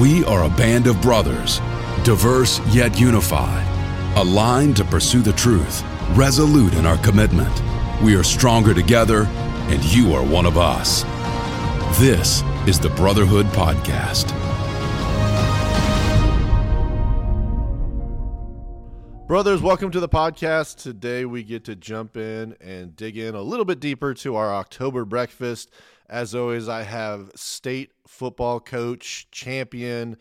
We are a band of brothers, diverse yet unified, aligned to pursue the truth, resolute in our commitment. We are stronger together, and you are one of us. This is the Brotherhood Podcast. Brothers, welcome to the podcast. Today we get to jump in and dig in a little bit deeper to our October breakfast. As always, I have state football coach, champion,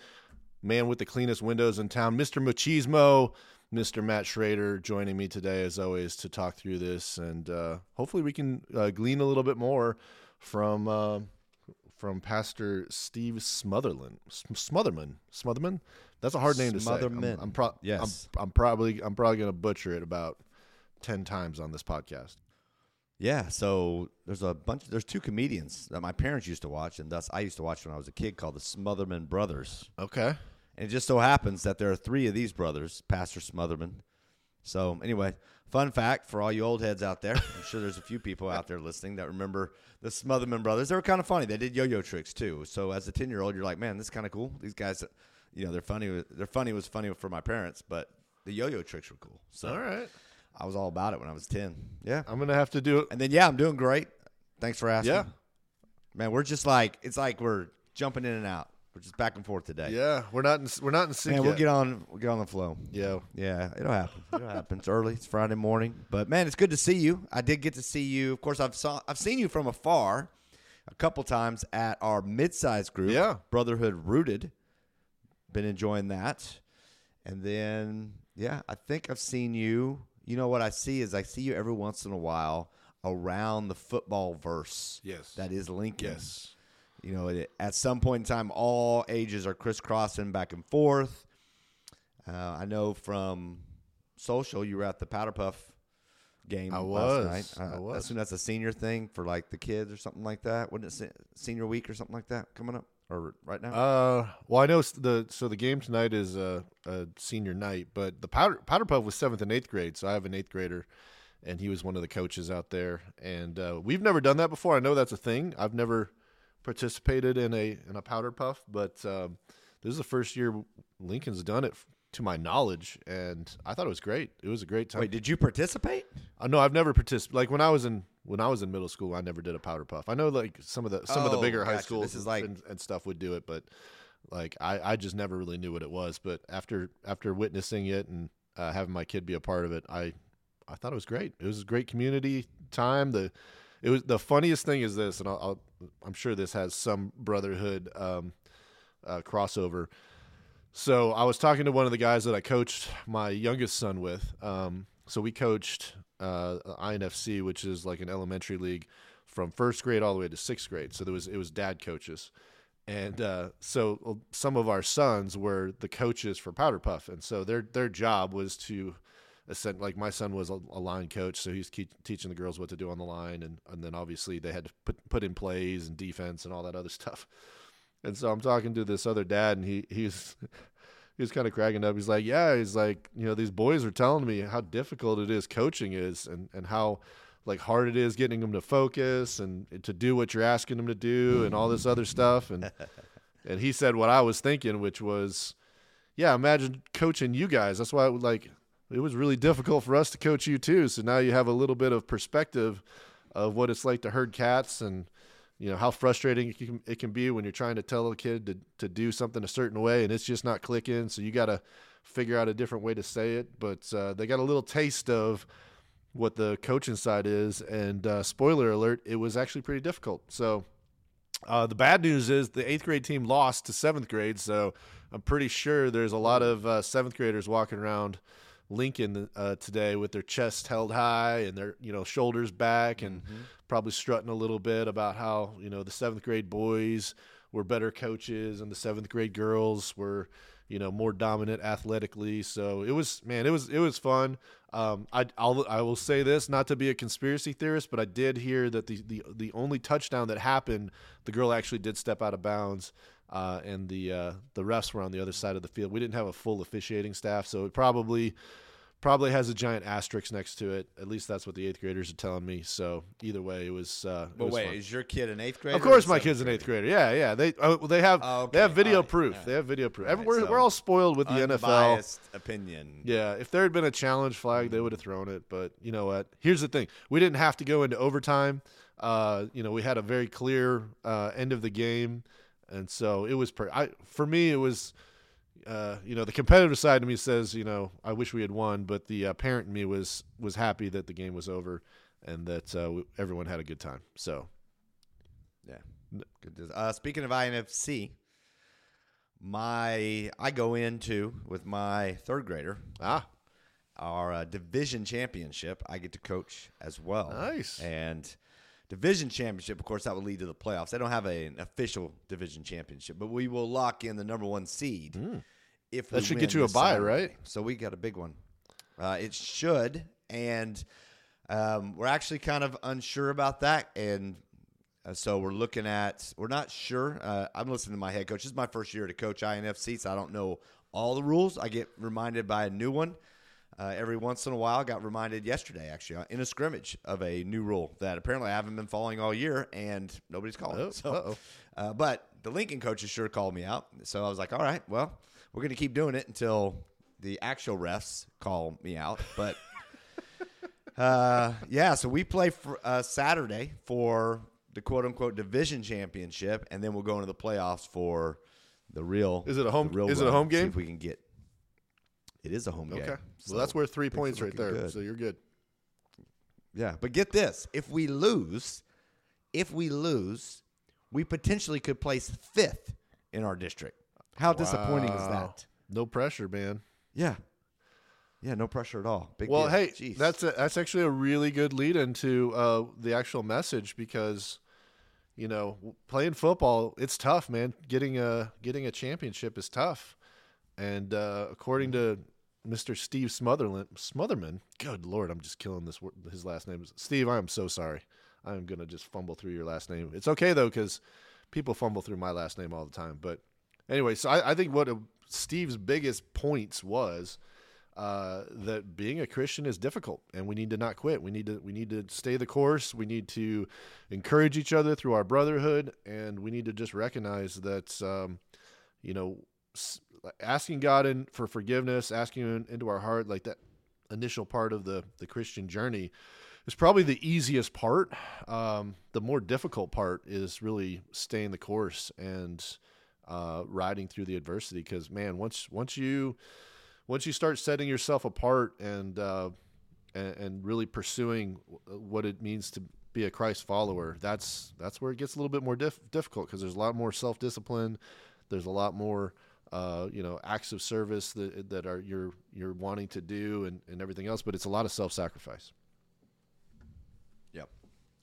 man with the cleanest windows in town, Mr. Machismo, Mr. Matt Schroeder, joining me today, as always, to talk through this. And uh, hopefully we can uh, glean a little bit more from. Uh, from Pastor Steve Smotherland, Smotherman, Smotherman. That's a hard name to say. Smotherman. I'm, I'm, pro- Yes. I'm, I'm probably I'm probably going to butcher it about ten times on this podcast. Yeah, so there's a bunch. There's two comedians that my parents used to watch, and thus I used to watch when I was a kid, called the Smotherman Brothers. Okay. And it just so happens that there are three of these brothers, Pastor Smotherman. So anyway, fun fact for all you old heads out there. I'm sure there's a few people out there listening that remember the Smotherman brothers. They were kind of funny. They did yo-yo tricks too. So as a 10 year old, you're like, man, this is kind of cool. These guys, you know, they're funny. They're funny was funny for my parents, but the yo-yo tricks were cool. So All right. I was all about it when I was 10. Yeah. I'm gonna have to do it. And then yeah, I'm doing great. Thanks for asking. Yeah. Man, we're just like it's like we're jumping in and out. We're just back and forth today. Yeah, we're not in we're not in sync Man, yet. we'll get on we'll get on the flow. yeah. Yeah, it'll happen. It'll happen. It's early. It's Friday morning. But man, it's good to see you. I did get to see you. Of course, I've saw I've seen you from afar a couple times at our mid-sized group, Yeah. Brotherhood Rooted. Been enjoying that. And then yeah, I think I've seen you. You know what I see is I see you every once in a while around the football verse. Yes. That is Lincoln. Yes. You know, it, at some point in time, all ages are crisscrossing back and forth. Uh, I know from social, you were at the Powder Puff game I last was. night. Uh, I I was. assume that's a senior thing for like the kids or something like that. Wouldn't it senior week or something like that coming up or right now? Uh, well, I know the so the game tonight is a, a senior night, but the powder powder puff was seventh and eighth grade, so I have an eighth grader, and he was one of the coaches out there, and uh, we've never done that before. I know that's a thing. I've never participated in a in a powder puff, but um, this is the first year Lincoln's done it, to my knowledge, and I thought it was great. It was a great time. Wait, did you participate? Uh, no, I've never participated. Like when I was in when I was in middle school, I never did a powder puff. I know like some of the some of the Oh, bigger high gotcha. schools This is like- and, and stuff would do it, but like I, I just never really knew what it was. But after after witnessing it and uh, having my kid be a part of it, I I thought it was great. It was a great community time. The it was the funniest thing is this, and I'll, I'll I'm sure this has some brotherhood um, uh, crossover. So I was talking to one of the guys that I coached my youngest son with. Um, so we coached uh, INFC, which is like an elementary league, from first grade all the way to sixth grade. So there was it was dad coaches, and uh, so uh, some of our sons were the coaches for Powder Puff, and so their their job was to ascend, like my son was a, a line coach, so he's teaching the girls what to do on the line, and and then obviously they had to put put in plays and defense and all that other stuff. And so I'm talking to this other dad, and he he's he was kind of cracking up. He's like, "Yeah, he's like, you know, these boys are telling me how difficult it is coaching is, and and how like hard it is getting them to focus and to do what you're asking them to do, and all this other stuff." And and he said what I was thinking, which was, "Yeah, imagine coaching you guys. That's why it would like it was really difficult for us to coach you too. So now you have a little bit of perspective of what it's like to herd cats and." You know how frustrating it can, it can be when you're trying to tell a kid to, to do something a certain way and it's just not clicking. So you got to figure out a different way to say it. But uh, they got a little taste of what the coaching side is. And uh, spoiler alert it was actually pretty difficult. So uh, the bad news is the eighth grade team lost to seventh grade. So i'm pretty sure there's a lot of uh, seventh graders walking around lincoln uh, today with their chest held high and their you know shoulders back and probably strutting a little bit about how you know the seventh grade boys were better coaches and the seventh grade girls were you know more dominant athletically. So it was man it was it was fun. Um, I, I'll, I will say this not to be a conspiracy theorist but I did hear that the, the, the only touchdown that happened the girl actually did step out of bounds uh, and the uh, the refs were on the other side of the field. We didn't have a full officiating staff so it probably probably has a giant asterisk next to it. At least that's what the eighth graders are telling me. So either way, it was. Uh, it But was wait, fun. is your kid an eighth grader? Of course, my kid's an eighth grader. Yeah, yeah. They oh, they have Oh, they have video All right, proof. all They have video proof. All right, we're, so we're all spoiled with the NFL. Opinion. Yeah, if there had been a challenge flag, they would have thrown it. But you know what? Here's the thing: we didn't have to go into overtime. Uh, you know, we had a very clear uh, end of the game, and so it was. Per- I for me, it was. Uh, you know, the competitive side of me says, you know, I wish we had won, but the uh, parent in me was was happy that the game was over and that uh, w- everyone had a good time. So, Yeah. Good. Uh, speaking of INFC, my I go into with my third grader ah, our uh, division championship. I get to coach as well. Nice. And division championship, of course, that will lead to the playoffs. They don't have a, an official division championship, but we will lock in the number one seed. If Hmm. That we should get you a bye, Saturday. right? So we got a big one. Uh, it should, and um, we're actually kind of unsure about that, and uh, so we're looking at. We're not sure. Uh, I'm listening to my head coach. This is my first year to coach INFC, so I don't know all the rules. I get reminded by a new one uh, every once in a while. Got reminded yesterday, actually, uh, in a scrimmage of a new rule that apparently I haven't been following all year, and nobody's calling. Oh, so, uh, but the Lincoln coaches sure called me out. So I was like, all right, well, we're going to keep doing it until the actual refs call me out. But uh, yeah, so we play for, uh, Saturday for the quote unquote division championship, and then we'll go into the playoffs for the real. Is it a home- real is it a run. home See game? if we can get. It is a home game. okay. So well, that's worth three points right there. good. So you're good. Yeah, but get this: if we lose, if we lose, we potentially could place fifth in our district. How disappointing is that? No pressure, man. Yeah, yeah, no pressure at all. Big Well, deal. hey, Jeez. that's a, that's actually a really good lead into uh, the actual message because you know playing football it's tough, man. Getting a getting a championship is tough, and uh, according to Mr. Steve Smotherland, Smotherman, good lord, I'm just killing this. His last name is Steve. I am so sorry. I'm gonna just fumble through your last name. It's okay though because people fumble through my last name all the time. But anyway, so I, I think what uh Steve's biggest points was uh, that being a Christian is difficult, and we need to not quit. We need to we need to stay the course. We need to encourage each other through our brotherhood, and we need to just recognize that um, you know s- asking God in for forgiveness, asking Him into our heart, like that initial part of the the Christian journey. is probably the easiest part. Um, the more difficult part is really staying the course and uh, riding through the adversity. Because man, once once you once you start setting yourself apart and uh, and, and really pursuing what it means to be a Christ follower, that's that's where it gets a little bit more diff- difficult because there's a lot more self discipline. There's a lot more uh, you know acts of service that that are you're you're wanting to do and, and everything else, but it's a lot of self sacrifice. Yep.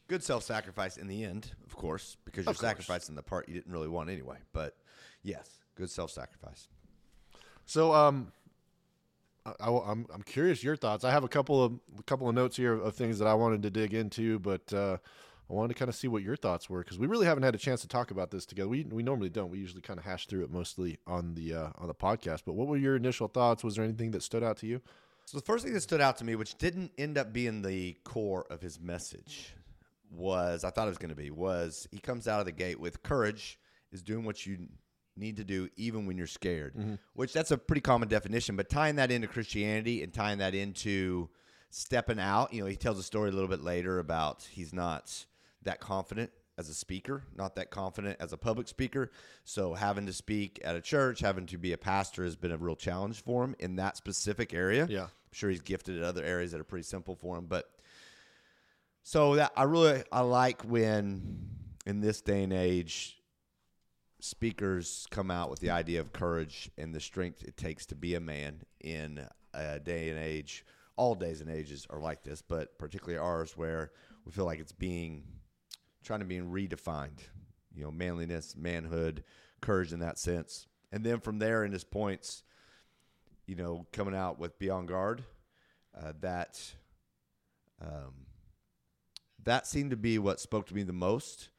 Good self sacrifice in the end, of course, because you're course. sacrificing the part you didn't really want anyway. But yes, good self sacrifice. So, um, I, am I'm, I'm curious your thoughts. I have a couple of a couple of notes here of things that I wanted to dig into, but uh, I wanted to kind of see what your thoughts were because we really haven't had a chance to talk about this together. We we normally don't. We usually kind of hash through it mostly on the uh, on the podcast. But what were your initial thoughts? Was there anything that stood out to you? So the first thing that stood out to me, which didn't end up being the core of his message, was I thought it was going to be was he comes out of the gate with courage is doing what you need to do even when you're scared, which that's a pretty common definition. But tying that into Christianity and tying that into stepping out, you know, he tells a story a little bit later about he's not that confident as a speaker, not that confident as a public speaker. So having to speak at a church, having to be a pastor has been a real challenge for him in that specific area. Yeah. I'm sure he's gifted at other areas that are pretty simple for him, but so that I really I like when in this day and age speakers come out with the idea of courage and the strength it takes to be a man in a day and age. All days and ages are like this, but particularly ours where we feel like it's being trying to be redefined. You know, manliness, manhood, courage in that sense. And then from there in his points, you know, coming out with Be on Guard, uh, that um, that seemed to be what spoke to me the most.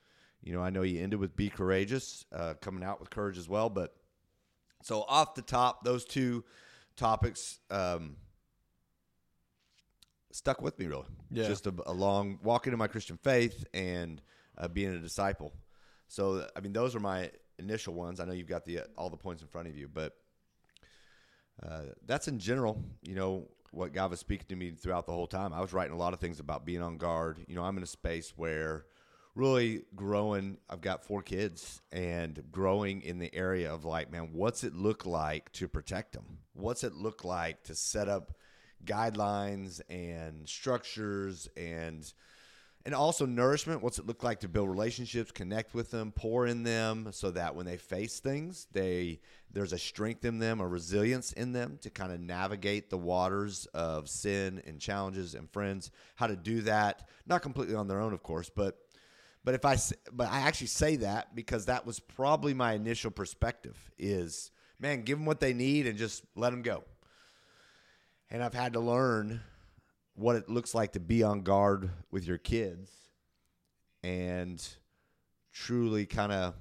You know, I know he ended with Be Courageous, uh, coming out with courage as well. But so off the top, those two topics um, stuck with me really. Yeah. Just a, a long walk into my Christian faith and uh, being a disciple. So I mean, those are my initial ones. I know you've got the all the points in front of you, but uh, that's in general. You know what God was speaking to me throughout the whole time. I was writing a lot of things about being on guard. You know, I'm in a space where really growing. I've got four kids and growing in the area of like, man, what's it look like to protect them? What's it look like to set up guidelines and structures and and also nourishment what's it look like to build relationships connect with them pour in them so that when they face things they there's a strength in them a resilience in them to kind of navigate the waters of sin and challenges and friends. How to do that not completely on their own of course but but if i but i actually say that because that was probably my initial perspective is man give them what they need and just let them go. And I've had to learn what it looks like to be on guard with your kids and truly kind of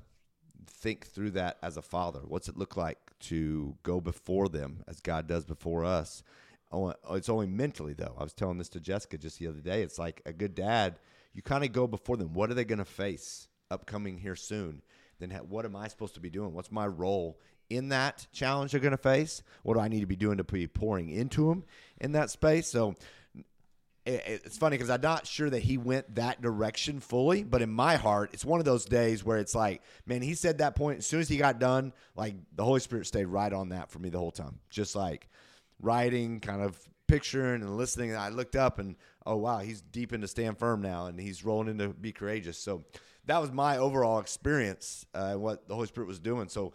think through that as a father. What's it look like to go before them as God does before us? Oh, It's only mentally, though. I was telling this to Jessica just the other day. It's like a good dad, you kind of go before them. What are they going to face upcoming here soon? Then ha- what am I supposed to be doing? What's my role in that challenge they're going to face? What do I need to be doing to be pouring into them in that space? So it's funny because I'm not sure that he went that direction fully, but in my heart, it's one of those days where it's like, man, he said that point as soon as he got done, like the Holy Spirit stayed right on that for me the whole time. Just like writing, kind of picturing and listening. And I looked up and, oh, wow, he's deep into stand firm now and he's rolling into be courageous. So that was my overall experience, uh, what the Holy Spirit was doing. So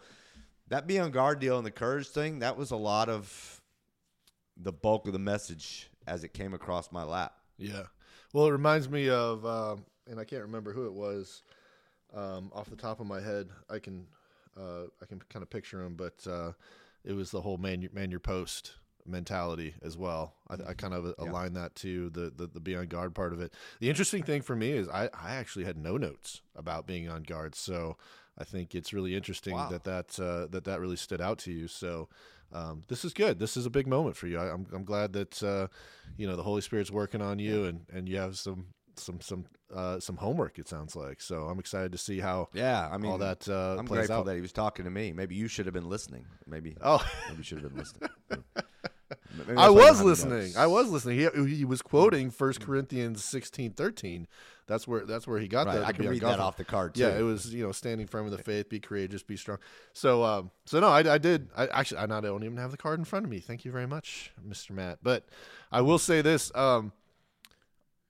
that be on guard deal and the courage thing, that was a lot of the bulk of the message as it came across my lap. Yeah. Well, it reminds me of, um, and I can't remember who it was um, off the top of my head. I can, uh, I can kind of picture him, but uh, it was the whole man, your- man your post mentality as well. I, I kind of align that to the, the the be on guard part of it. The interesting thing for me is I, I actually had no notes about being on guard, so I think it's really interesting Wow. that that uh, that that really stood out to you. So. Um, this is good. This is a big moment for you. I, I'm, I'm glad that uh, you know the Holy Spirit's working on you, and, and you have some some some uh, some homework. It sounds like. So I'm excited to see how Yeah, I mean, all that uh, I'm plays grateful out. that he was talking to me. Maybe you should have been listening. Maybe, oh, maybe you should have been listening. I was listening. I was listening. He, he was quoting First Corinthians 16, 13. That's where that's where he got Right, that. I can read that off the card too. Yeah, it was you know standing firm in the faith, be courageous, be strong. So um, so no, I, I did. I actually I not I don't even have the card in front of me. Thank you very much, Mr. Matt. But I will say this. Um,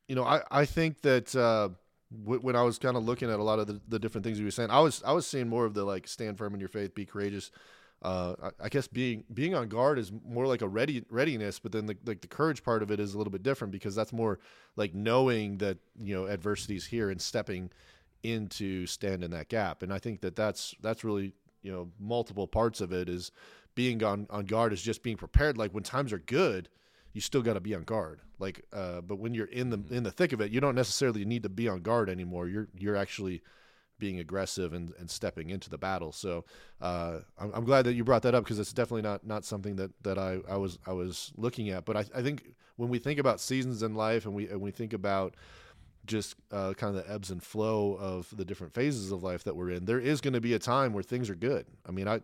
you know, I I think that uh, when I was kind of looking at a lot of the, the different things he was saying, I was I was seeing more of the like stand firm in your faith, be courageous. Uh, I, guess being being on guard is more like a ready readiness, but then the like the courage part of it is a little bit different because that's more like knowing that you know adversity is here and stepping into stand in that gap. And I think that that's that's really you know multiple parts of it is being on on guard is just being prepared. Like when times are good, you still got to be on guard. Like, uh, but when you're in the in the thick of it, you don't necessarily need to be on guard anymore. You're you're actually being aggressive and, and stepping into the battle. So uh, I'm, I'm glad that you brought that up because it's definitely not not something that, that I, I was I was looking at. But I, I think when we think about seasons in life and we and we think about just uh, kind of the ebbs and flow of the different phases of life that we're in, there is going to be a time where things are good. I mean, I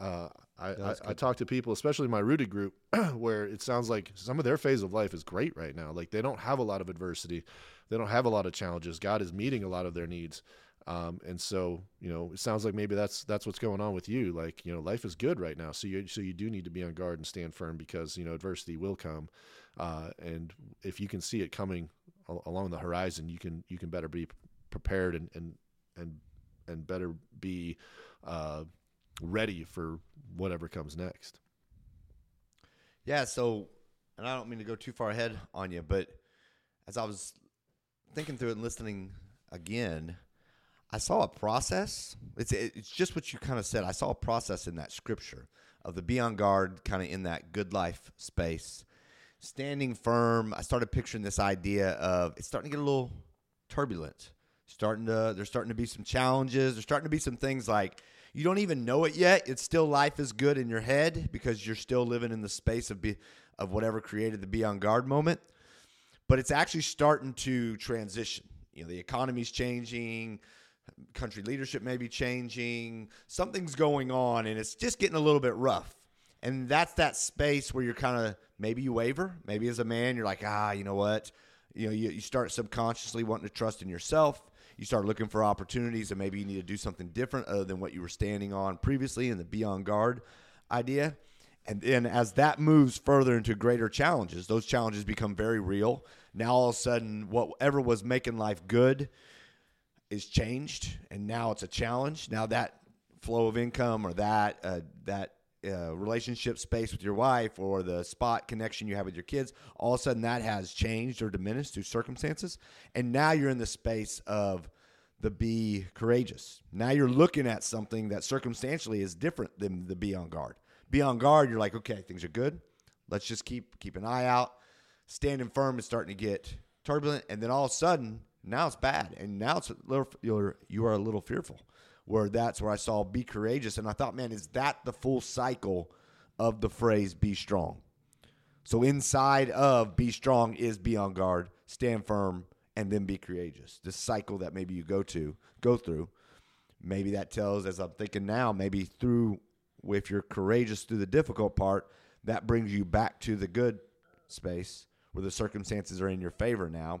uh, I, I, I talk to people, especially my rooted group, where it sounds like some of their phase of life is great right now. Like they don't have a lot of adversity, they don't have a lot of challenges. God is meeting a lot of their needs, um, and so you know it sounds like maybe that's that's what's going on with you. Like you know life is good right now, so you so you do need to be on guard and stand firm because you know adversity will come, uh, and if you can see it coming al- along the horizon, you can you can better be prepared and and and and better be uh, ready for whatever comes next. Yeah, so, and I don't mean to go too far ahead on you, but as I was thinking through it and listening again, I saw a process. It's it's just what you kind of said. I saw a process in that scripture of the be on guard, kind of in that good life space, standing firm. I started picturing this idea of it's starting to get a little turbulent. Starting to there's starting to be some challenges. There's starting to be some things like you don't even know it yet. It's still life is good in your head because you're still living in the space of be of whatever created the be on guard moment. but it's actually starting to transition. You know, the economy's changing, country leadership may be changing, something's going on, and it's just getting a little bit rough. And that's that space where you're kind of maybe you waver. Maybe as a man, you're like, ah, you know what? You know, you, you start subconsciously wanting to trust in yourself. You start looking for opportunities, and maybe you need to do something different other than what you were standing on previously in the be on guard idea. And then as that moves further into greater challenges, those challenges become very real. Now all of a sudden, whatever was making life good is changed, and now it's a challenge. Now that flow of income or that uh, that uh, relationship space with your wife or the spot connection you have with your kids, all of a sudden that has changed or diminished through circumstances, and now you're in the space of the be courageous. Now you're looking at something that circumstantially is different than the be on guard be on guard. You're like, okay, things are good. Let's just keep keep an eye out. Standing firm is starting to get turbulent, and then all of a sudden, now it's bad, and now it's a little you're you are a little fearful. Where that's where I saw be courageous, and I thought, man, is that the full cycle of the phrase be strong? So inside of be strong is be on guard, stand firm, and then be courageous. This cycle that maybe you go to go through. Maybe that tells, as I'm thinking now, maybe through if you're courageous through the difficult part, that brings you back to the good space where the circumstances are in your favor now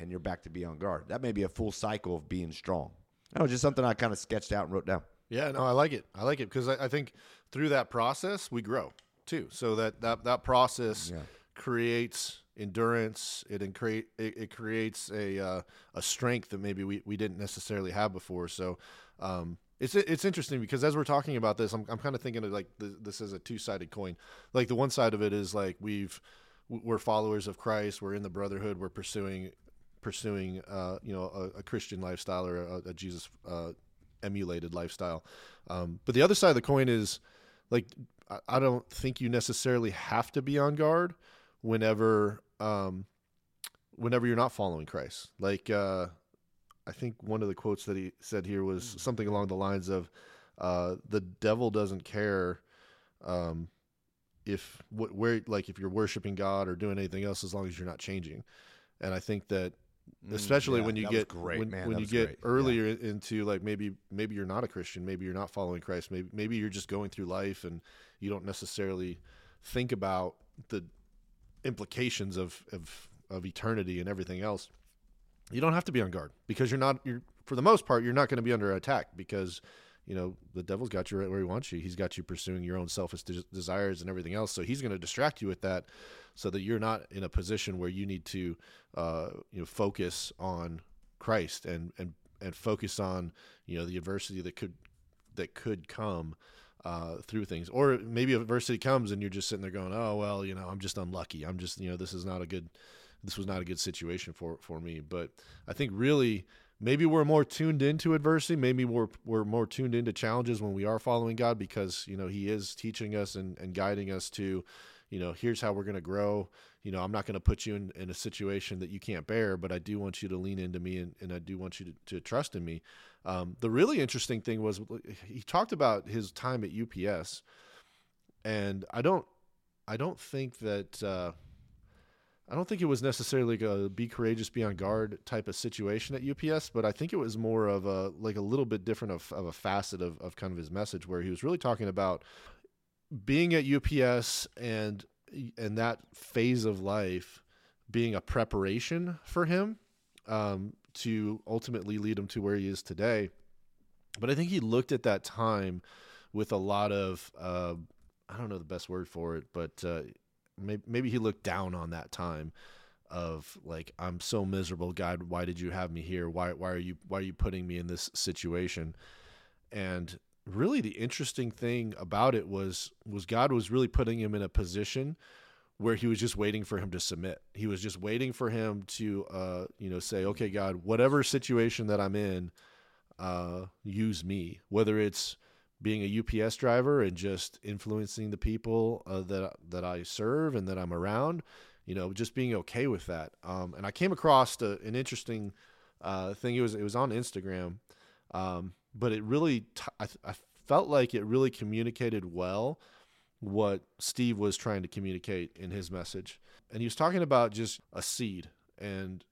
and you're back to be on guard. That may be a full cycle of being strong. That was just something I kind of sketched out and wrote down. Yeah, no, I like it. I like it because I, I, think through that process we grow too. So that that that process yeah. creates endurance. It, incre- it, it creates a uh, a strength that maybe we, we didn't necessarily have before. So um, it's it's interesting because as we're talking about this, I'm I'm kind of thinking of like the, this is a two sided coin. Like the one side of it is like we've we're followers of Christ, we're in the brotherhood, we're pursuing pursuing uh, you know a, a, Christian lifestyle or a, a Jesus uh, emulated lifestyle. Um, but the other side of the coin is like I, I, don't think you necessarily have to be on guard whenever um, whenever you're not following Christ. Like uh, I think one of the quotes that he said here was hmm. something along the lines of, uh, "The devil doesn't care um, if wh- where like if you're worshiping God or doing anything else as long as you're not changing." And I think that especially yeah, when you get great, when, when you get great. earlier yeah. into like maybe maybe you're not a Christian, maybe you're not following Christ, maybe maybe you're just going through life and you don't necessarily think about the implications of of of eternity and everything else you don't have to be on guard because you're not you're for the most part you're not going to be under attack because you know the devil's got you right where he wants you. He's got you pursuing your own selfish de- desires and everything else. So he's going to distract you with that so that you're not in a position where you need to uh, you know focus on christ and and and focus on you know the adversity that could that could come uh, through things. Or maybe adversity comes and you're just sitting there going oh well you know i'm just unlucky. I'm just you know this is not a good this was not a good situation for for me. But I think really maybe we're more tuned into adversity. Maybe we're we're more tuned into challenges when we are following God because you know He is teaching us and, and guiding us to, you know, here's how we're going to grow. You know, I'm not going to put you in, in a situation that you can't bear, but I do want you to lean into me and, and I do want you to, to trust in me. Um, the really interesting thing was he talked about his time at UPS, and I don't I don't think that. Uh, I don't think it was necessarily like a be courageous, be on guard type of situation at UPS, but I think it was more of a like a little bit different of, of a facet of, of kind of his message where he was really talking about being at UPS and and that phase of life being a preparation for him um, to ultimately lead him to where he is today. But I think he looked at that time with a lot of uh, I don't know the best word for it, but uh, maybe, maybe he looked down on that time of like I'm so miserable God why did you have me here? Why why are you why are you putting me in this situation? And really the interesting thing about it was was God was really putting him in a position where he was just waiting for him to submit. He was just waiting for him to uh you know say okay God whatever situation that I'm in uh use me. Whether it's being a UPS driver and just influencing the people uh, that that I serve and that I'm around, you know, just being okay with that. Um, and I came across a, an interesting uh, thing. It was it was on Instagram, um, but it really t- I, I felt like it really communicated well what Steve was trying to communicate in his message. And he was talking about just a seed and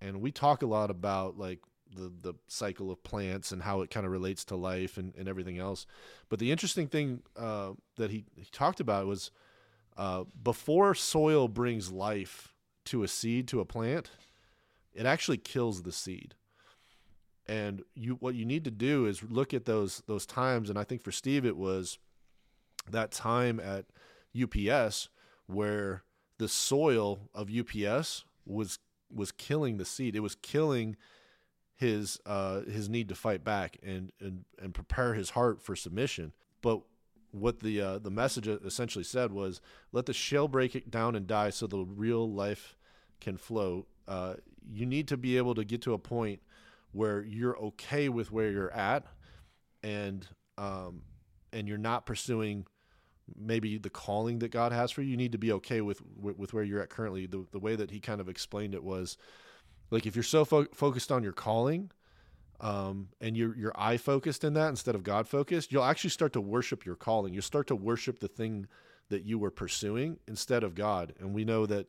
and we talk a lot about like the the cycle of plants and how it kind of relates to life and, and everything else. But the interesting thing uh, that he, he talked about was uh, before soil brings life to a seed to a plant, it actually kills the seed. And you what you need to do is look at those those times. And I think for Steve it was that time at UPS where the soil of UPS was was killing the seed. It was killing his uh, his need to fight back and, and and prepare his heart for submission. But what the uh, the message essentially said was, let the shell break it down and die, so the real life can flow. Uh, you need to be able to get to a point where you're okay with where you're at, and um, and you're not pursuing maybe the calling that God has for you. You need to be okay with with, with where you're at currently. The the way that he kind of explained it was like if you're so fo- focused on your calling um, and you're you're eye focused in that instead of God focused, you'll actually start to worship your calling. You'll start to worship the thing that you were pursuing instead of God. And we know that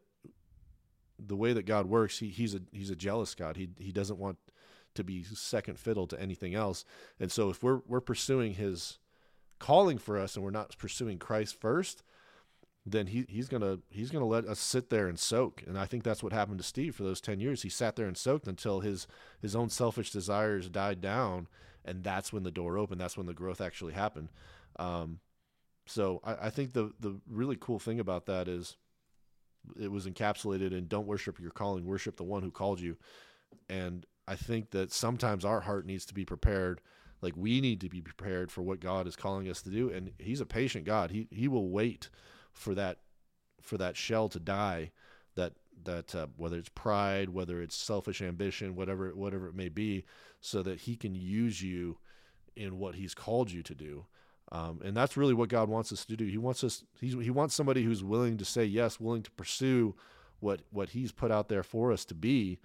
the way that God works, he, he's a he's a jealous God. He he doesn't want to be second fiddle to anything else. And so if we're we're pursuing his calling for us and we're not pursuing Christ first, then he, he's gonna he's gonna let us sit there and soak. And I think that's what happened to Steve for those ten years. He sat there and soaked until his his own selfish desires died down, and that's when the door opened. That's when the growth actually happened. Um, so I, I think the the really cool thing about that is it was encapsulated in don't worship your calling, worship the one who called you. And I think that sometimes our heart needs to be prepared like we need to be prepared for what God is calling us to do and he's a patient God. He he will wait for that for that shell to die that that uh, whether it's pride whether it's selfish ambition whatever whatever it may be so that he can use you in what he's called you to do. Um, and that's really what god wants us to do. He wants us he's, he wants somebody who's willing to say yes willing to pursue what what he's put out there for us to be.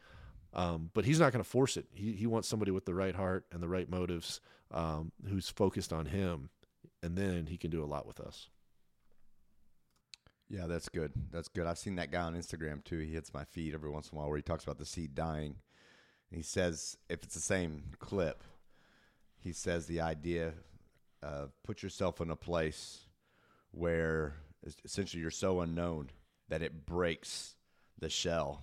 Um, but he's not going to force it. He, he wants somebody with the right heart and the right motives um, who's focused on him. And then he can do a lot with us yeah, that's good. That's good. I've seen that guy on Instagram too. He hits my feed every once in a while where he talks about the seed dying. And he says, if it's the same clip, he says the idea of put yourself in a place where essentially you're so unknown that it breaks the shell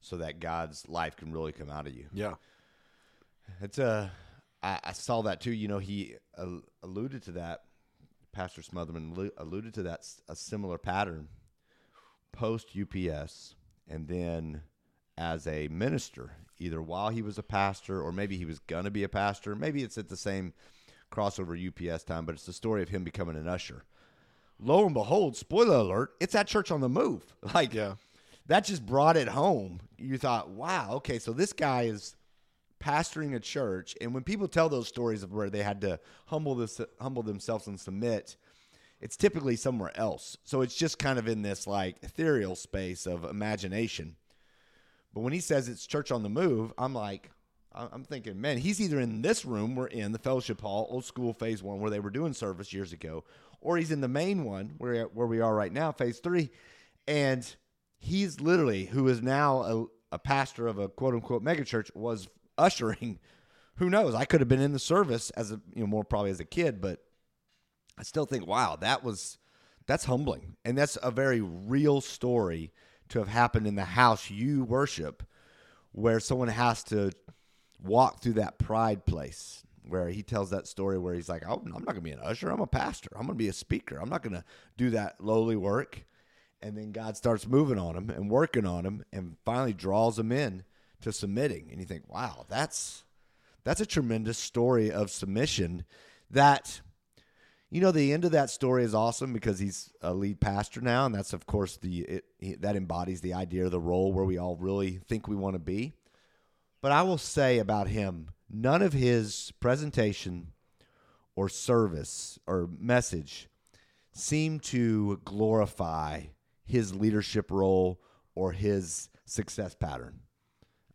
so that God's life can really come out of you. Yeah. It's a, I, I saw that too. You know, he uh, alluded to that Pastor Smotherman alluded to that a similar pattern post UPS and then as a minister, either while he was a pastor or maybe he was going to be a pastor. Maybe it's at the same crossover UPS time, but it's the story of him becoming an usher. Lo and behold, spoiler alert, it's at church on the move. Like, yeah. that just brought it home. You thought, wow, okay, so this guy is pastoring a church, and when people tell those stories of where they had to humble this, humble themselves and submit, it's typically somewhere else. So it's just kind of in this like ethereal space of imagination. But when he says it's church on the move, I'm like, I'm thinking, man, he's either in this room we're in, the fellowship hall, old school phase one, where they were doing service years ago, or he's in the main one where where we are right now, phase three, and he's literally who is now a, a pastor of a quote unquote megachurch was ushering. Who knows? I could have been in the service as a you know more probably as a kid, but I still think, wow, that was that's humbling, and that's a very real story to have happened in the house you worship, where someone has to walk through that pride place where he tells that story where he's like, oh, I'm not going to be an usher. I'm a pastor. I'm going to be a speaker. I'm not going to do that lowly work. And then God starts moving on him and working on him and finally draws him in to submitting. And you think, wow, that's that's a tremendous story of submission that you know the end of that story is awesome because he's a lead pastor now. And that's of course the it, that embodies the idea of the role where we all really think we want to be. But i will say about him none of his presentation or service or message seemed to glorify his leadership role or his success pattern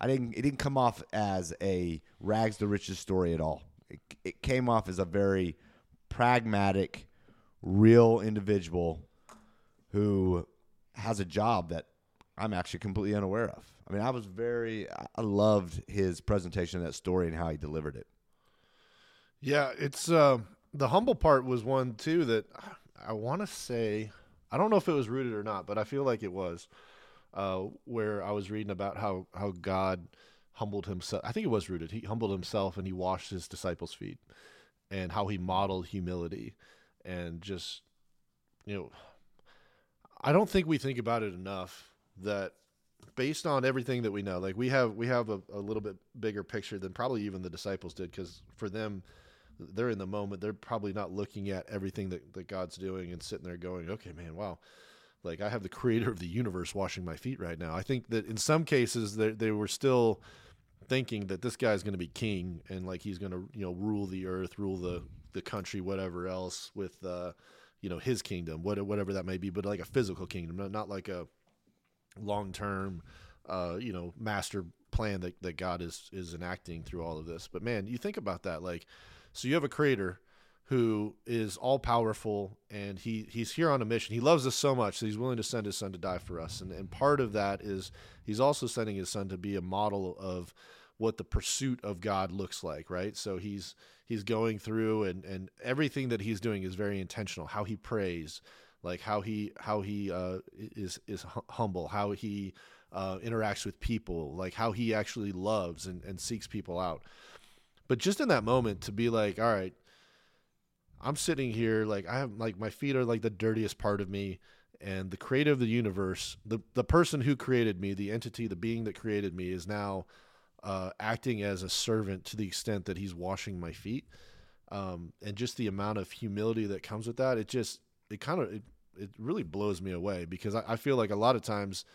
I didn't. It didn't come off as a rags to riches story at all. It, it came off as a very pragmatic, real individual who has a job that I'm actually completely unaware of. I mean, I was very, I loved his presentation of that story and how he delivered it. Yeah, it's uh, the humble part was one too that I want to say I don't know if it was rooted or not, but I feel like it was uh, where I was reading about how how God humbled himself. I think it was rooted. He humbled himself and he washed his disciples' feet, and how he modeled humility, and just you know, I don't think we think about it enough that based on everything that we know, like we have we have a, a little bit bigger picture than probably even the disciples did, because for them they're in the moment. They're probably not looking at everything that, that God's doing and sitting there going, okay, man, wow. Like I have the creator of the universe washing my feet right now. I think that in some cases they, they were still thinking that this guy's going to be king and like he's going to, you know, rule the earth, rule the, the country, whatever else with, uh, you know, his kingdom, whatever that may be, but like a physical kingdom, not like a long-term, uh, you know, master plan that, that God is, is enacting through all of this. But man, you think about that, like, so you have a creator who is all powerful and he he's here on a mission. He loves us so much that he's willing to send his son to die for us. And and part of that is he's also sending his son to be a model of what the pursuit of God looks like, right? So he's he's going through and and everything that he's doing is very intentional. How he prays, like how he how he uh, is is humble, how he uh, interacts with people, like how he actually loves and, and seeks people out. But just in that moment to be like, all right, I'm sitting here like I have like my feet are like the dirtiest part of me and the creator of the universe, the the person who created me, the entity, the being that created me is now uh, acting as a servant to the extent that he's washing my feet. Um, and just the amount of humility that comes with that, it just it kind of it, it really blows me away because I, I feel like a lot of times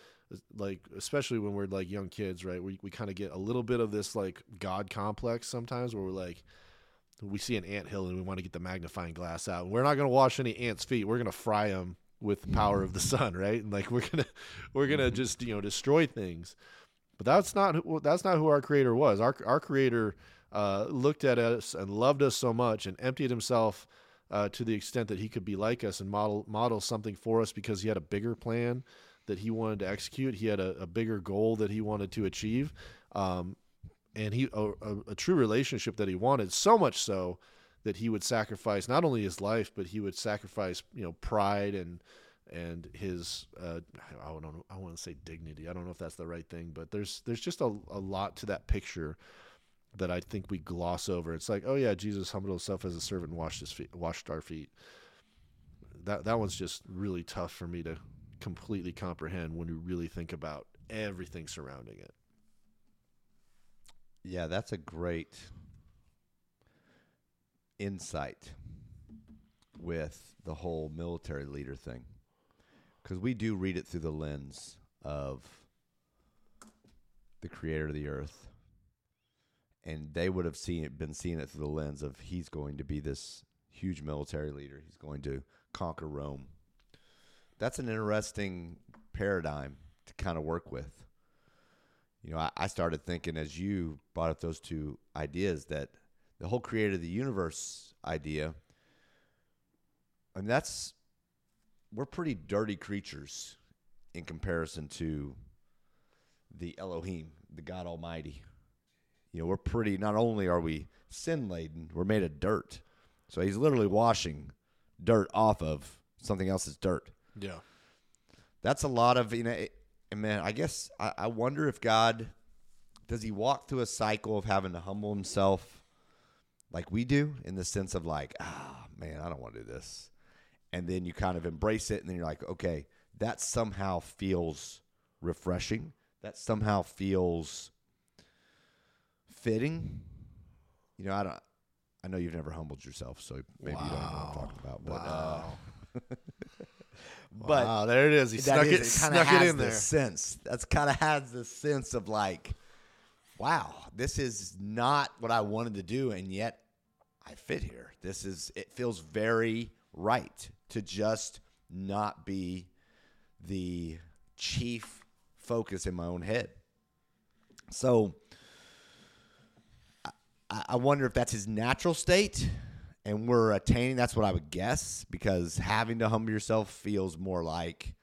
like especially when we're like young kids right we, we kind of get a little bit of this like god complex sometimes where we're like we see an ant hill and we want to get the magnifying glass out. We're not going to wash any ants feet. We're going to fry them with the power of the sun right? And like we're going to we're going to mm-hmm. just you know destroy things. But that's not that's not who our creator was. Our our creator uh, looked at us and loved us so much and emptied himself uh, to the extent that he could be like us and model model something for us because he had a bigger plan that he wanted to execute. He had a, a bigger goal that he wanted to achieve, um, and he a, a, true relationship that he wanted. So much so that he would sacrifice not only his life, but he would sacrifice you know pride and and his uh, I don't know I want to say dignity. I don't know if that's the right thing, but there's there's just a, a lot to that picture that I think we gloss over. It's like, oh yeah, Jesus humbled himself as a servant and washed his feet, washed our feet. That that one's just really tough for me to completely comprehend when you really think about everything surrounding it. Yeah, that's a great insight with the whole military leader thing. Because we do read it through the lens of the creator of the earth. And they would have seen it, been seeing it through the lens of he's going to be this huge military leader. He's going to conquer Rome that's an interesting paradigm to kind of work with. You know, I, I started thinking as you brought up those two ideas that the whole creator of the universe idea, and that's we're pretty dirty creatures in comparison to the Elohim, the God Almighty. You know, we're pretty. Not only are we sin laden, we're made of dirt. So he's literally washing dirt off of something else's dirt. Yeah. That's a lot of, you know, it, man, I guess I, I wonder if God, does he walk through a cycle of having to humble himself like we do in the sense of like, ah, oh, man, I don't want to do this. And then you kind of embrace it and then you're like, okay, that somehow feels refreshing. That somehow feels fitting. You know, I don't. I know you've never humbled yourself, so maybe wow. you don't know what I'm talking about. But wow. uh, But wow, there it is. He snuck is, it, it snuck it in there. Sense that's kind of has the sense of like, wow, this is not what I wanted to do, and yet I fit here. This is it feels very right to just not be the chief focus in my own head. So I, I wonder if that's his natural state and we're attaining. That's what I would guess because having to humble yourself feels more like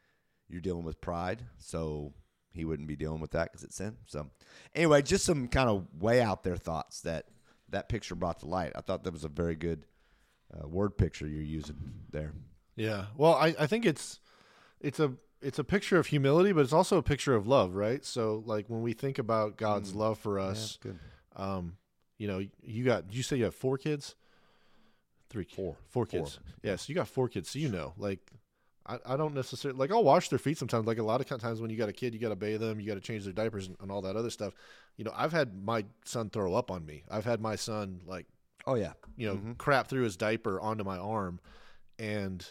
you're dealing with pride. So he wouldn't be dealing with that because it's sin. So anyway, just some kind of way out there thoughts that that picture brought to light. I thought that was a very good uh, word picture you're using there. Yeah. Well, I, I think it's it's a it's a picture of humility, but it's also a picture of love, right? So like when we think about God's Mm. love for us, good. um, you know, you got you say you have four kids? Three Four. Four Four. kids. Yeah, so you got four kids, so you know, like I, I don't necessarily like I'll wash their feet sometimes. Like a lot of times when you got a kid, you got to bathe them, you got to change their diapers and, and all that other stuff. You know, I've had my son throw up on me. I've had my son like Oh yeah. you know Mhm. crap through his diaper onto my arm, and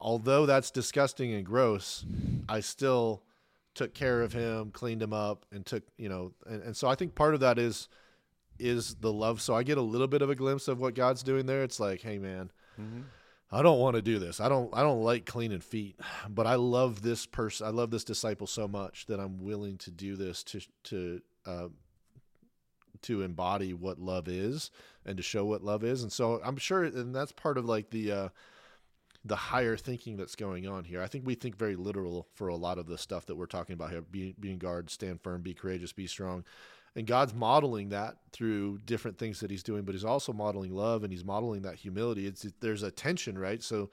although that's disgusting and gross, I still took care of him, cleaned him up, and took you know, and, and so I think part of that is is the love. So I get a little bit of a glimpse of what God's doing there. It's like, hey man, Mm-hmm. I don't want to do this. I don't I don't like cleaning feet, but I love this person. I love this disciple so much that I'm willing to do this to to uh, to embody what love is and to show what love is. And so I'm sure, and that's part of like the uh, the higher thinking that's going on here. I think we think very literal for a lot of the stuff that we're talking about here. Be, being guard, stand firm, be courageous, be strong. And God's modeling that through different things that He's doing, but He's also modeling love and He's modeling that humility. It's there's a tension, right? So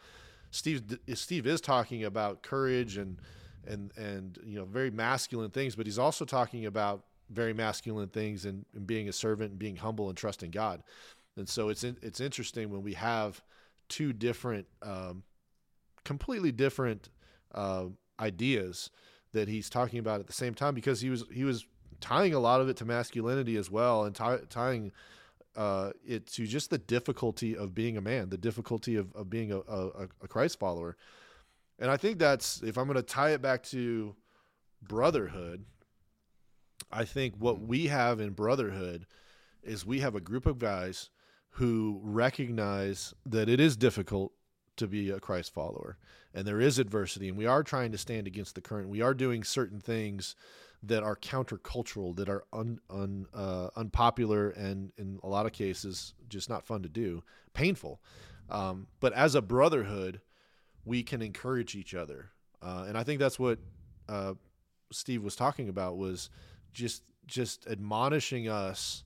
Steve Steve is talking about courage and and and you know very masculine things, but he's also talking about very masculine things and, and being a servant and being humble and trusting God. And so it's in, it's interesting when we have two different, um, completely different uh, ideas that he's talking about at the same time because he was he was tying a lot of it to masculinity as well and tying uh, it to just the difficulty of being a man, the difficulty of, of being a, a, a Christ follower. And I think that's if I'm going to tie it back to brotherhood, I think what we have in brotherhood is we have a group of guys who recognize that it is difficult to be a Christ follower and there is adversity and we are trying to stand against the current. We are doing certain things that are countercultural, that are un, un, uh, unpopular and in a lot of cases just not fun to do, painful. Um, but as a brotherhood, we can encourage each other. Uh, and I think that's what uh, Steve was talking about was just just admonishing us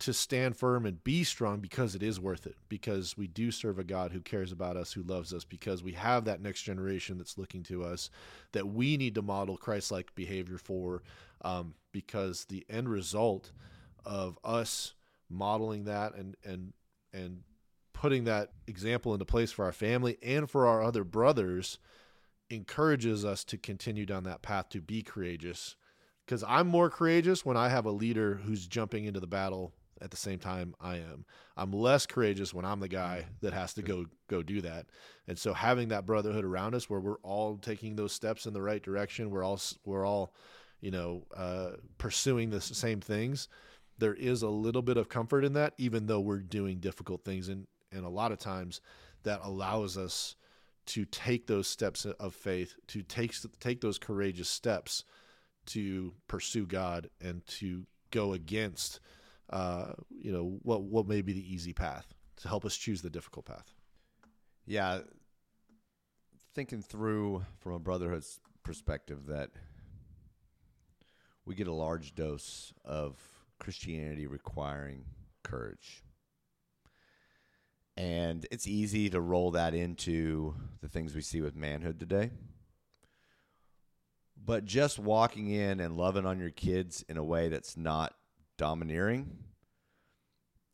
to stand firm and be strong because it is worth it because we do serve a God who cares about us who loves us because we have that next generation that's looking to us that we need to model Christ-like behavior for um, because the end result of us modeling that and and and putting that example into place for our family and for our other brothers encourages us to continue down that path to be courageous. Because I'm more courageous when I have a leader who's jumping into the battle at the same time I am. I'm less courageous when I'm the guy that has to go go do that. And so having that brotherhood around us where we're all taking those steps in the right direction, we're all we're all, you know, uh, pursuing the same things. There is a little bit of comfort in that, even though we're doing difficult things, and and a lot of times that allows us to take those steps of faith, to take take those courageous steps to pursue God and to go against, uh, you know, what what may be the easy path to help us choose the difficult path. Yeah, thinking through from a brotherhood's perspective that we get a large dose of Christianity requiring courage. And it's easy to roll that into the things we see with manhood today. But just walking in and loving on your kids in a way that's not domineering,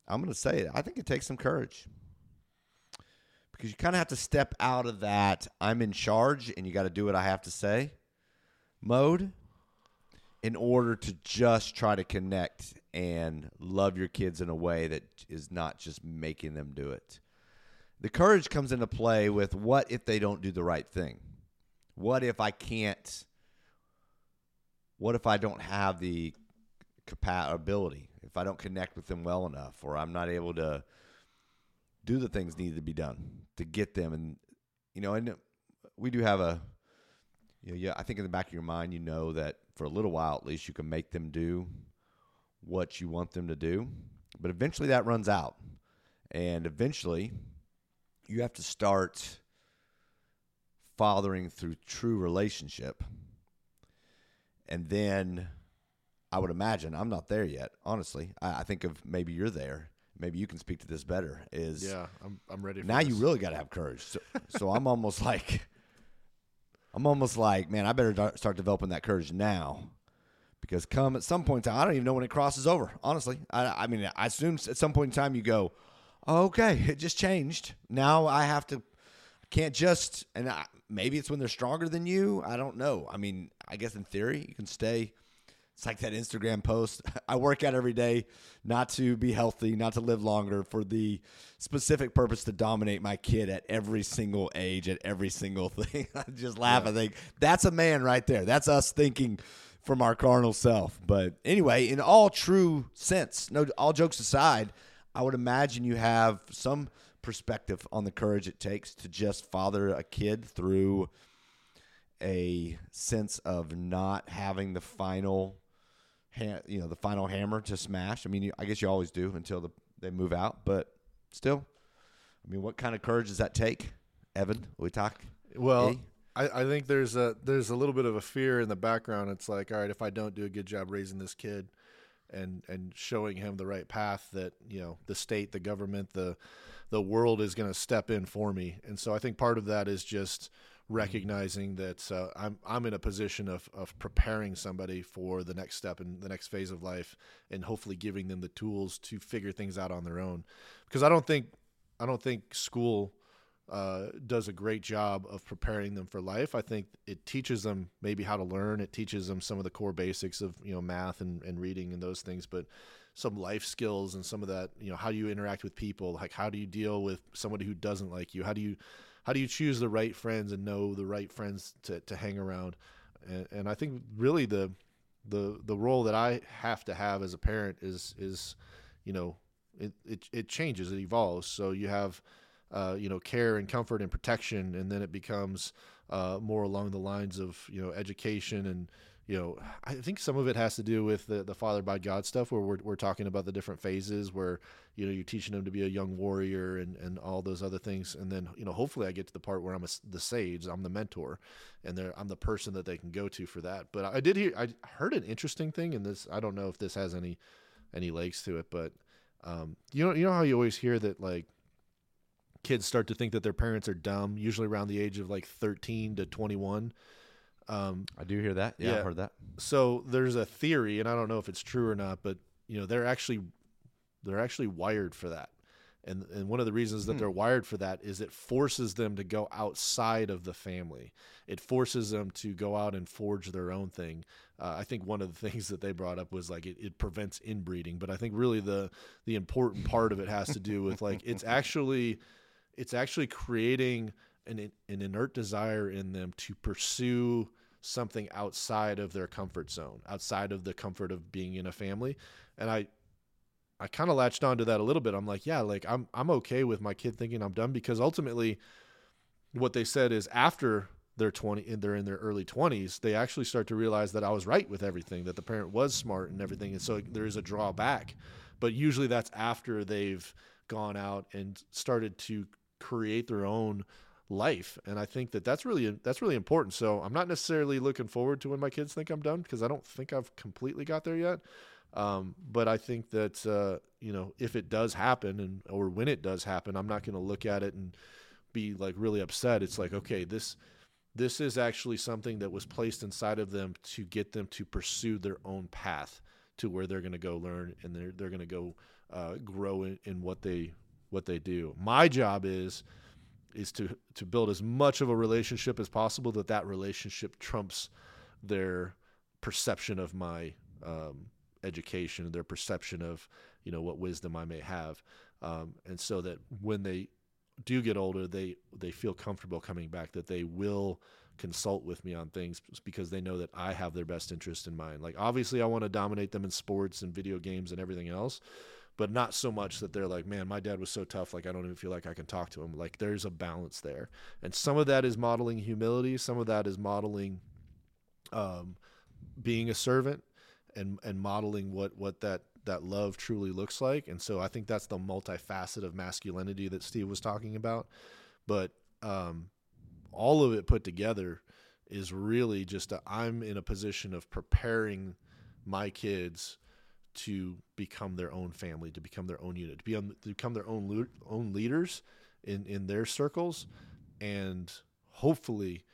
I'm going to say it. I think it takes some courage because you kind of have to step out of that I'm in charge and you got to do what I have to say mode in order to just try to connect and love your kids in a way that is not just making them do it. The courage comes into play with what if they don't do the right thing? What if I can't? What if I don't have the capability? If I don't connect with them well enough, or I'm not able to do the things needed to be done to get them and you know and we do have a you know, yeah I think in the back of your mind you know that for a little while at least you can make them do what you want them to do but eventually that runs out And eventually, you have to start fathering through true relationship. And then I would imagine, I'm not there yet, honestly. I, I think of maybe you're there. Maybe you can speak to this better. Is Yeah, I'm I'm ready. For now this. you really got to have courage. So, so I'm almost like, I'm almost like, man, I better start developing that courage now, because come at some point in time, I don't even know when it crosses over. Honestly, I, I mean, I assume at some point in time you go, oh, okay, it just changed. Now I have to, I can't just, and I, maybe it's when they're stronger than you. I don't know. I mean, I guess in theory you can stay. It's like that Instagram post. I work out every day not to be healthy, not to live longer, for the specific purpose to dominate my kid at every single age, at every single thing. I just laugh. I think that's a man right there. That's us thinking from our carnal self. But anyway, in all true sense, no, all jokes aside, I would imagine you have some perspective on the courage it takes to just father a kid through a sense of not having the final ha- you know the final hammer to smash i mean you, i guess you always do until the, they move out but still i mean what kind of courage does that take evan we talk Well, Eh? I, I think there's a there's a little bit of a fear in the background. It's like, all right, if I don't do a good job raising this kid, and and showing him the right path, that you know the state, the government, the the world is going to step in for me. And so I think part of that is just recognizing that uh, I'm I'm in a position of of preparing somebody for the next step and the next phase of life, and hopefully giving them the tools to figure things out on their own. Because I don't think I don't think school uh, does a great job of preparing them for life. I think it teaches them maybe how to learn. It teaches them some of the core basics of you know math and, and reading and those things, but some life skills and some of that you know how do you interact with people like how do you deal with somebody who doesn't like you how do you how do you choose the right friends and know the right friends to, to hang around? And, and i think really the the the role that i have to have as a parent is is you know it, it, it changes it evolves. So you have uh, you know care and comfort and protection and then it becomes uh, more along the lines of you know education and you know I think some of it has to do with the, the father by God stuff where we're, we're talking about the different phases where you know you're teaching them to be a young warrior and, and all those other things and then you know hopefully I get to the part where I'm a, the sage I'm the mentor and I'm the person that they can go to for that but I did hear I heard an interesting thing and this I don't know if this has any any legs to it but um, you know you know how you always hear that like kids start to think that their parents are dumb, usually around the age of like 13 to 21. Um, i do hear that yeah, Yeah. i've heard that so there's a theory, and I don't know if it's true or not, but you know they're actually they're actually wired for that, and and one of the reasons that Hmm. they're wired for that is it forces them to go outside of the family. It forces them to go out and forge their own thing. Uh, I think one of the things that they brought up was like it, it prevents inbreeding, but I think really the the important part of it has to do with like it's actually it's actually creating an an inert desire in them to pursue something outside of their comfort zone, outside of the comfort of being in a family. And I I kind of latched onto that a little bit. I'm like, yeah, like I'm I'm okay with my kid thinking I'm done because ultimately what they said is after they're 20 and they're in their early 20s, they actually start to realize that I was right with everything, that the parent was smart and everything. And so there is a drawback. But usually that's after they've gone out and started to create their own life and i think that that's really that's really important. So i'm not necessarily looking forward to when my kids think i'm done because i don't think i've completely got there yet. Um, but i think that uh, you know if it does happen and or when it does happen i'm not going to look at it and be like really upset. It's like okay this this is actually something that was placed inside of them to get them to pursue their own path to where they're going to go learn and they're, they're going to go uh, grow in, in what they what they do. My job is is to to build as much of a relationship as possible that that relationship trumps their perception of my um, education their perception of you know what wisdom I may have. Um, and so that when they do get older they they feel comfortable coming back that they will consult with me on things because they know that I have their best interest in mind. Like obviously I want to dominate them in sports and video games and everything else but not so much that they're like, man, my dad was so tough, like I don't even feel like I can talk to him. Like there's a balance there, and some of that is modeling humility, some of that is modeling um, being a servant, and and modeling what what that that love truly looks like. And so I think that's the multifaceted of masculinity that Steve was talking about. But um, all of it put together is really just I'm in a position of preparing my kids to become their own family, to become their own unit, to, be on, to become their own own leaders in in their circles, and hopefully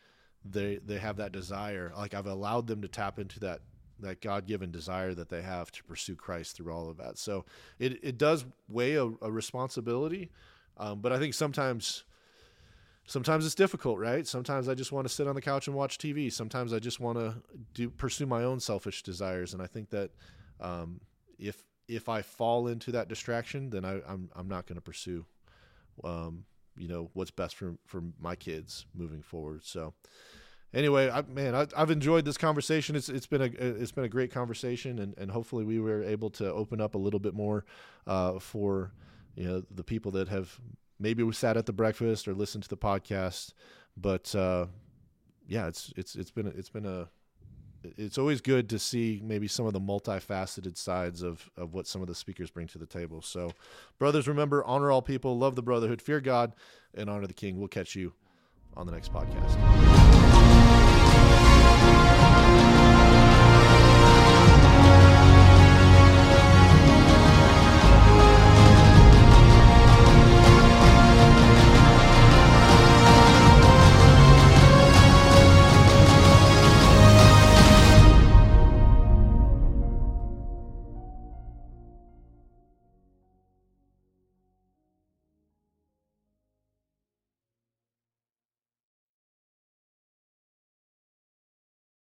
they they have that desire. Like I've allowed them to tap into that that God given desire that they have to pursue Christ through all of that. So it it does weigh a, a responsibility, um, but I think sometimes sometimes it's difficult, right? Sometimes I just want to sit on the couch and watch TV. Sometimes I just want to do pursue my own selfish desires, and I think that um, if if I fall into that distraction, then I, am I'm, I'm not going to pursue, um, you know, what's best for for my kids moving forward. So. Anyway, I, man, I, have enjoyed this conversation. It's it's been a it's been a great conversation, and, and hopefully we were able to open up a little bit more uh, for you know the people that have maybe we sat at the breakfast or listened to the podcast. But uh, yeah, it's it's it's been it's been a it's always good to see maybe some of the multifaceted sides of, of what some of the speakers bring to the table. So, brothers, remember honor all people, love the brotherhood, fear God, and honor the King. We'll catch you on the next podcast.